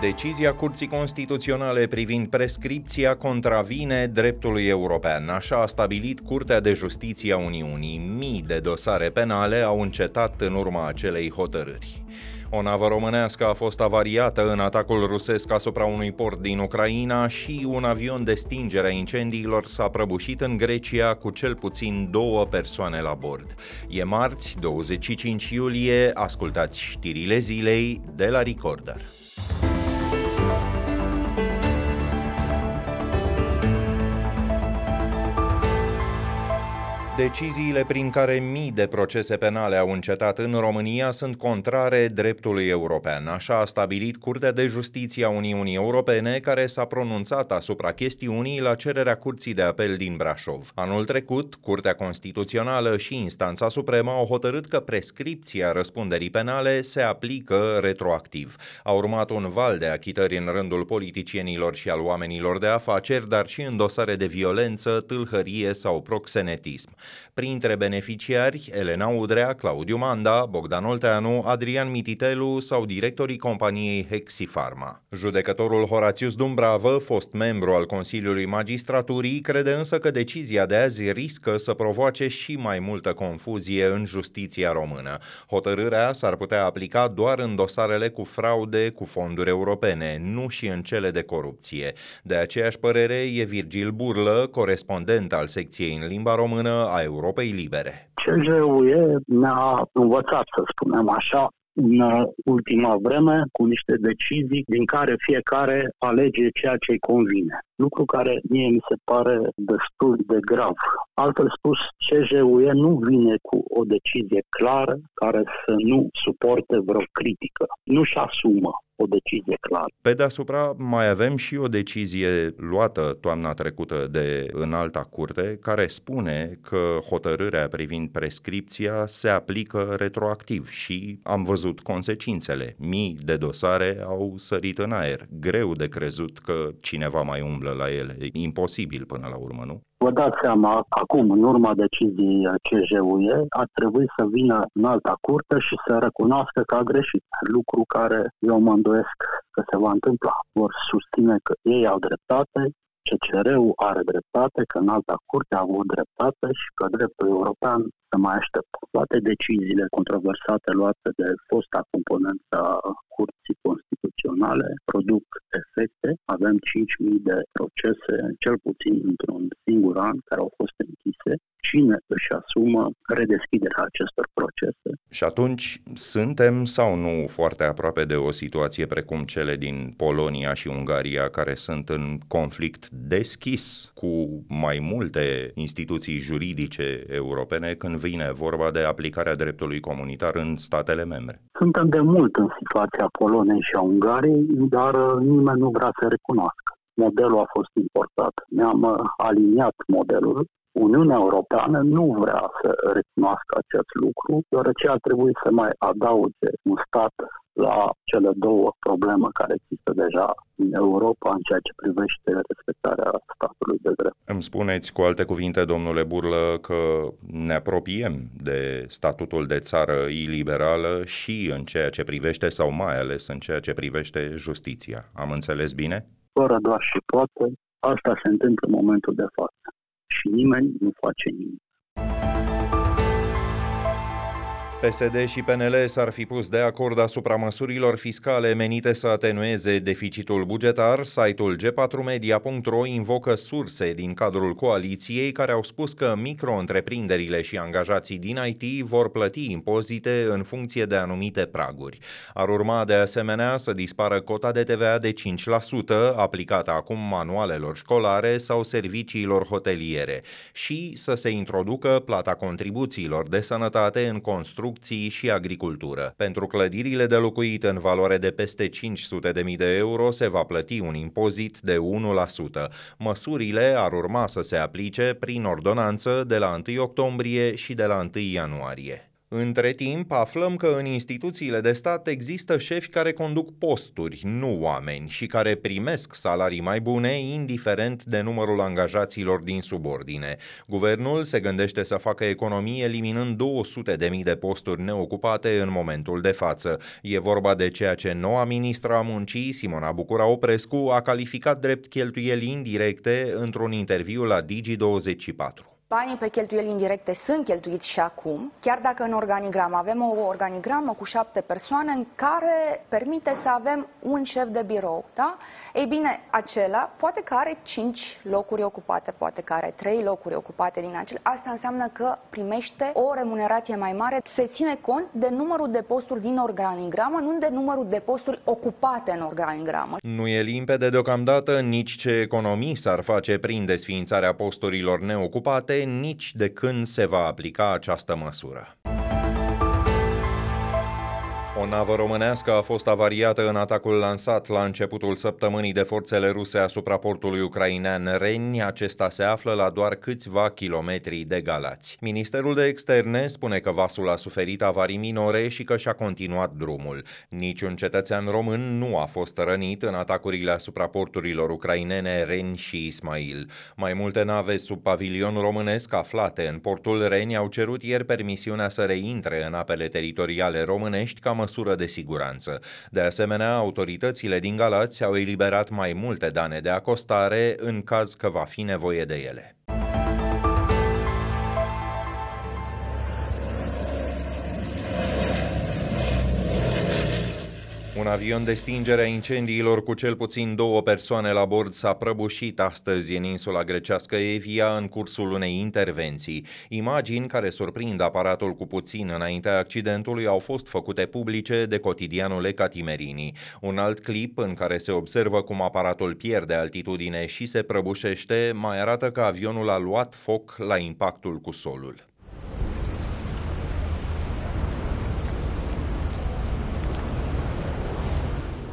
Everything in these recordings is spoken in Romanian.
Decizia Curții Constituționale privind prescripția contravine dreptului european. Așa a stabilit Curtea de Justiție a Uniunii. Mii de dosare penale au încetat în urma acelei hotărâri. O navă românească a fost avariată în atacul rusesc asupra unui port din Ucraina și un avion de stingere a incendiilor s-a prăbușit în Grecia cu cel puțin două persoane la bord. E marți, 25 iulie, ascultați știrile zilei de la Recorder. Deciziile prin care mii de procese penale au încetat în România sunt contrare dreptului european. Așa a stabilit Curtea de Justiție a Uniunii Europene, care s-a pronunțat asupra chestiunii la cererea Curții de Apel din Brașov. Anul trecut, Curtea Constituțională și Instanța Supremă au hotărât că prescripția răspunderii penale se aplică retroactiv. A urmat un val de achitări în rândul politicienilor și al oamenilor de afaceri, dar și în dosare de violență, tâlhărie sau proxenetism. Printre beneficiari, Elena Udrea, Claudiu Manda, Bogdan Olteanu, Adrian Mititelu sau directorii companiei Hexifarma. Judecătorul Horatius Dumbravă, fost membru al Consiliului Magistraturii, crede însă că decizia de azi riscă să provoace și mai multă confuzie în justiția română. Hotărârea s-ar putea aplica doar în dosarele cu fraude cu fonduri europene, nu și în cele de corupție. De aceeași părere e Virgil Burlă, corespondent al secției în limba română a Europei Libere. CJUE ne-a învățat, să spunem așa, în ultima vreme cu niște decizii din care fiecare alege ceea ce îi convine. Lucru care mie mi se pare destul de grav. Altfel spus, CJUE nu vine cu o decizie clară care să nu suporte vreo critică. Nu-și asumă o decizie clară. Pe deasupra mai avem și o decizie luată toamna trecută de înalta curte care spune că hotărârea privind prescripția se aplică retroactiv și am văzut consecințele. Mii de dosare au sărit în aer. Greu de crezut că cineva mai umblă la ele. Imposibil până la urmă, nu? Vă dați seama, acum, în urma deciziei CJUE, ar trebui să vină în alta curte și să recunoască că a greșit. Lucru care eu mă îndoiesc că se va întâmpla. Vor susține că ei au dreptate, CCR-ul are dreptate, că în alta curte a avut dreptate și că dreptul european se mai aștept. Toate deciziile controversate luate de fosta componență a Curții Constituționale produc efecte. Avem 5.000 de procese, cel puțin într-un singur an, care au fost închise. Cine își asumă redeschiderea acestor procese? Și atunci suntem sau nu foarte aproape de o situație precum cele din Polonia și Ungaria, care sunt în conflict deschis cu mai multe instituții juridice europene când vine vorba de aplicarea dreptului comunitar în statele membre. Suntem de mult în situația Poloniei și a Ungariei, dar uh, nimeni nu vrea să recunoască. Modelul a fost importat. Ne-am uh, aliniat modelul Uniunea Europeană nu vrea să recunoască acest lucru, deoarece ar trebui să mai adauge un stat la cele două probleme care există deja în Europa în ceea ce privește respectarea statului de drept. Îmi spuneți cu alte cuvinte, domnule Burlă, că ne apropiem de statutul de țară iliberală și în ceea ce privește, sau mai ales în ceea ce privește justiția. Am înțeles bine? Fără doar și poate, asta se întâmplă în momentul de față și nimeni nu face nimic. PSD și PNL s-ar fi pus de acord asupra măsurilor fiscale menite să atenueze deficitul bugetar. Site-ul g4media.ro invocă surse din cadrul coaliției care au spus că micro-întreprinderile și angajații din IT vor plăti impozite în funcție de anumite praguri. Ar urma de asemenea să dispară cota de TVA de 5% aplicată acum manualelor școlare sau serviciilor hoteliere și să se introducă plata contribuțiilor de sănătate în construcție construcții și agricultură. Pentru clădirile de locuit în valoare de peste 500.000 de euro se va plăti un impozit de 1%. Măsurile ar urma să se aplice prin ordonanță de la 1 octombrie și de la 1 ianuarie. Între timp, aflăm că în instituțiile de stat există șefi care conduc posturi, nu oameni, și care primesc salarii mai bune, indiferent de numărul angajaților din subordine. Guvernul se gândește să facă economie eliminând 200.000 de posturi neocupate în momentul de față. E vorba de ceea ce noua ministra a muncii, Simona Bucura Oprescu, a calificat drept cheltuieli indirecte într-un interviu la Digi24. Banii pe cheltuieli indirecte sunt cheltuiți și acum, chiar dacă în organigramă avem o organigramă cu șapte persoane în care permite să avem un șef de birou, da? Ei bine, acela poate că are cinci locuri ocupate, poate că are trei locuri ocupate din acele. Asta înseamnă că primește o remunerație mai mare. Se ține cont de numărul de posturi din organigramă, nu de numărul de posturi ocupate în organigramă. Nu e limpede deocamdată nici ce economii s-ar face prin desființarea posturilor neocupate, nici de când se va aplica această măsură. O navă românească a fost avariată în atacul lansat la începutul săptămânii de forțele ruse asupra portului ucrainean Reni. Acesta se află la doar câțiva kilometri de Galați. Ministerul de Externe spune că vasul a suferit avarii minore și că și-a continuat drumul. Niciun cetățean român nu a fost rănit în atacurile asupra porturilor ucrainene Reni și Ismail. Mai multe nave sub pavilion românesc aflate în portul Reni au cerut ieri permisiunea să reintre în apele teritoriale românești ca măsură de siguranță. De asemenea, autoritățile din Galați au eliberat mai multe dane de acostare în caz că va fi nevoie de ele. Un avion de stingere a incendiilor cu cel puțin două persoane la bord s-a prăbușit astăzi în insula grecească Evia în cursul unei intervenții. Imagini care surprind aparatul cu puțin înaintea accidentului au fost făcute publice de cotidianul Ecatimerini. Un alt clip în care se observă cum aparatul pierde altitudine și se prăbușește mai arată că avionul a luat foc la impactul cu solul.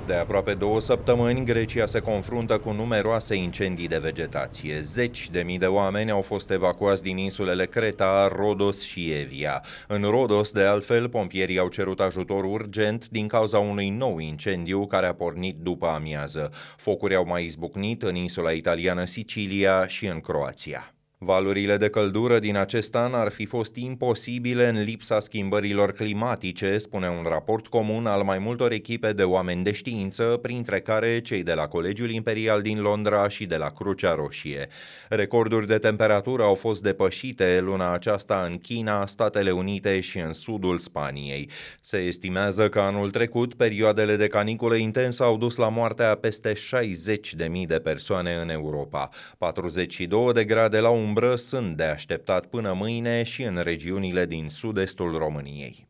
De aproape două săptămâni, Grecia se confruntă cu numeroase incendii de vegetație. Zeci de mii de oameni au fost evacuați din insulele Creta, Rodos și Evia. În Rodos, de altfel, pompierii au cerut ajutor urgent din cauza unui nou incendiu care a pornit după amiază. Focuri au mai izbucnit în insula italiană Sicilia și în Croația. Valurile de căldură din acest an ar fi fost imposibile în lipsa schimbărilor climatice, spune un raport comun al mai multor echipe de oameni de știință, printre care cei de la Colegiul Imperial din Londra și de la Crucea Roșie. Recorduri de temperatură au fost depășite luna aceasta în China, Statele Unite și în sudul Spaniei. Se estimează că anul trecut perioadele de caniculă intensă au dus la moartea peste 60.000 de persoane în Europa. 42 de grade la umbră umbră sunt de așteptat până mâine și în regiunile din sud-estul României.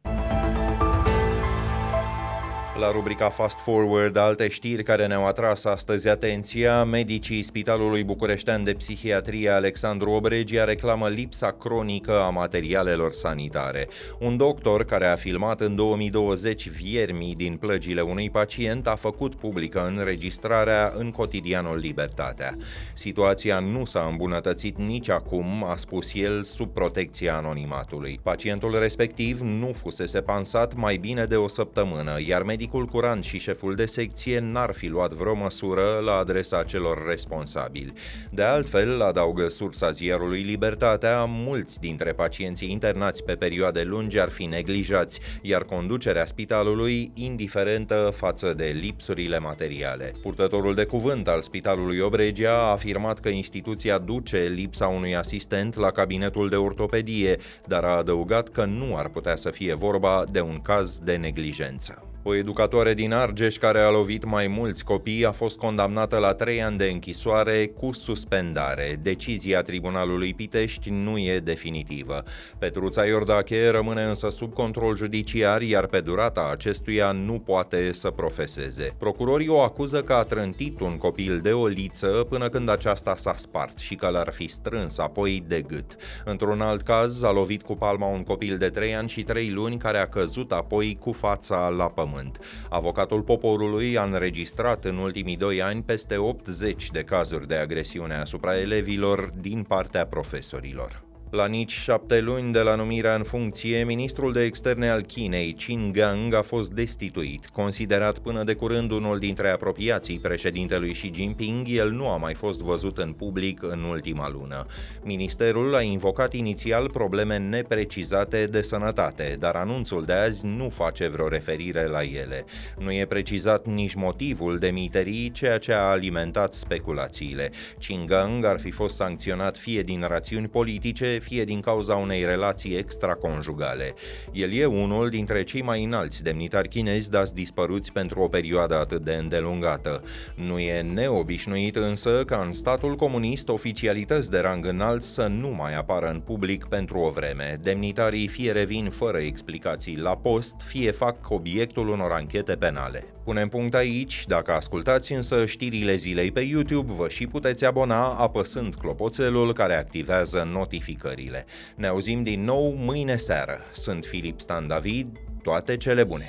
La rubrica Fast Forward, alte știri care ne-au atras astăzi atenția, medicii Spitalului Bucureștean de Psihiatrie Alexandru Obregia reclamă lipsa cronică a materialelor sanitare. Un doctor care a filmat în 2020 viermii din plăgile unui pacient a făcut publică înregistrarea în cotidianul Libertatea. Situația nu s-a îmbunătățit nici acum, a spus el, sub protecția anonimatului. Pacientul respectiv nu fusese pansat mai bine de o săptămână, iar medicii medicul curant și șeful de secție n-ar fi luat vreo măsură la adresa celor responsabili. De altfel, adaugă sursa ziarului Libertatea, mulți dintre pacienții internați pe perioade lungi ar fi neglijați, iar conducerea spitalului indiferentă față de lipsurile materiale. Purtătorul de cuvânt al Spitalului Obregia a afirmat că instituția duce lipsa unui asistent la cabinetul de ortopedie, dar a adăugat că nu ar putea să fie vorba de un caz de neglijență. O educatoare din Argeș care a lovit mai mulți copii a fost condamnată la trei ani de închisoare cu suspendare. Decizia Tribunalului Pitești nu e definitivă. Petruța Iordache rămâne însă sub control judiciar, iar pe durata acestuia nu poate să profeseze. Procurorii o acuză că a trântit un copil de o liță până când aceasta s-a spart și că l-ar fi strâns apoi de gât. Într-un alt caz, a lovit cu palma un copil de 3 ani și 3 luni care a căzut apoi cu fața la pământ pământ. Avocatul poporului a înregistrat în ultimii doi ani peste 80 de cazuri de agresiune asupra elevilor din partea profesorilor. La nici șapte luni de la numirea în funcție, ministrul de externe al Chinei, Qin Gang, a fost destituit. Considerat până de curând unul dintre apropiații președintelui Xi Jinping, el nu a mai fost văzut în public în ultima lună. Ministerul a invocat inițial probleme neprecizate de sănătate, dar anunțul de azi nu face vreo referire la ele. Nu e precizat nici motivul demiterii, ceea ce a alimentat speculațiile. Qin Gang ar fi fost sancționat fie din rațiuni politice, fie din cauza unei relații extraconjugale. El e unul dintre cei mai înalți demnitari chinezi dați dispăruți pentru o perioadă atât de îndelungată. Nu e neobișnuit însă ca în statul comunist oficialități de rang înalt să nu mai apară în public pentru o vreme. Demnitarii fie revin fără explicații la post, fie fac obiectul unor anchete penale. Punem punct aici, dacă ascultați însă știrile zilei pe YouTube, vă și puteți abona apăsând clopoțelul care activează notificările. Ne auzim din nou mâine seară. Sunt Filip Stan David, toate cele bune!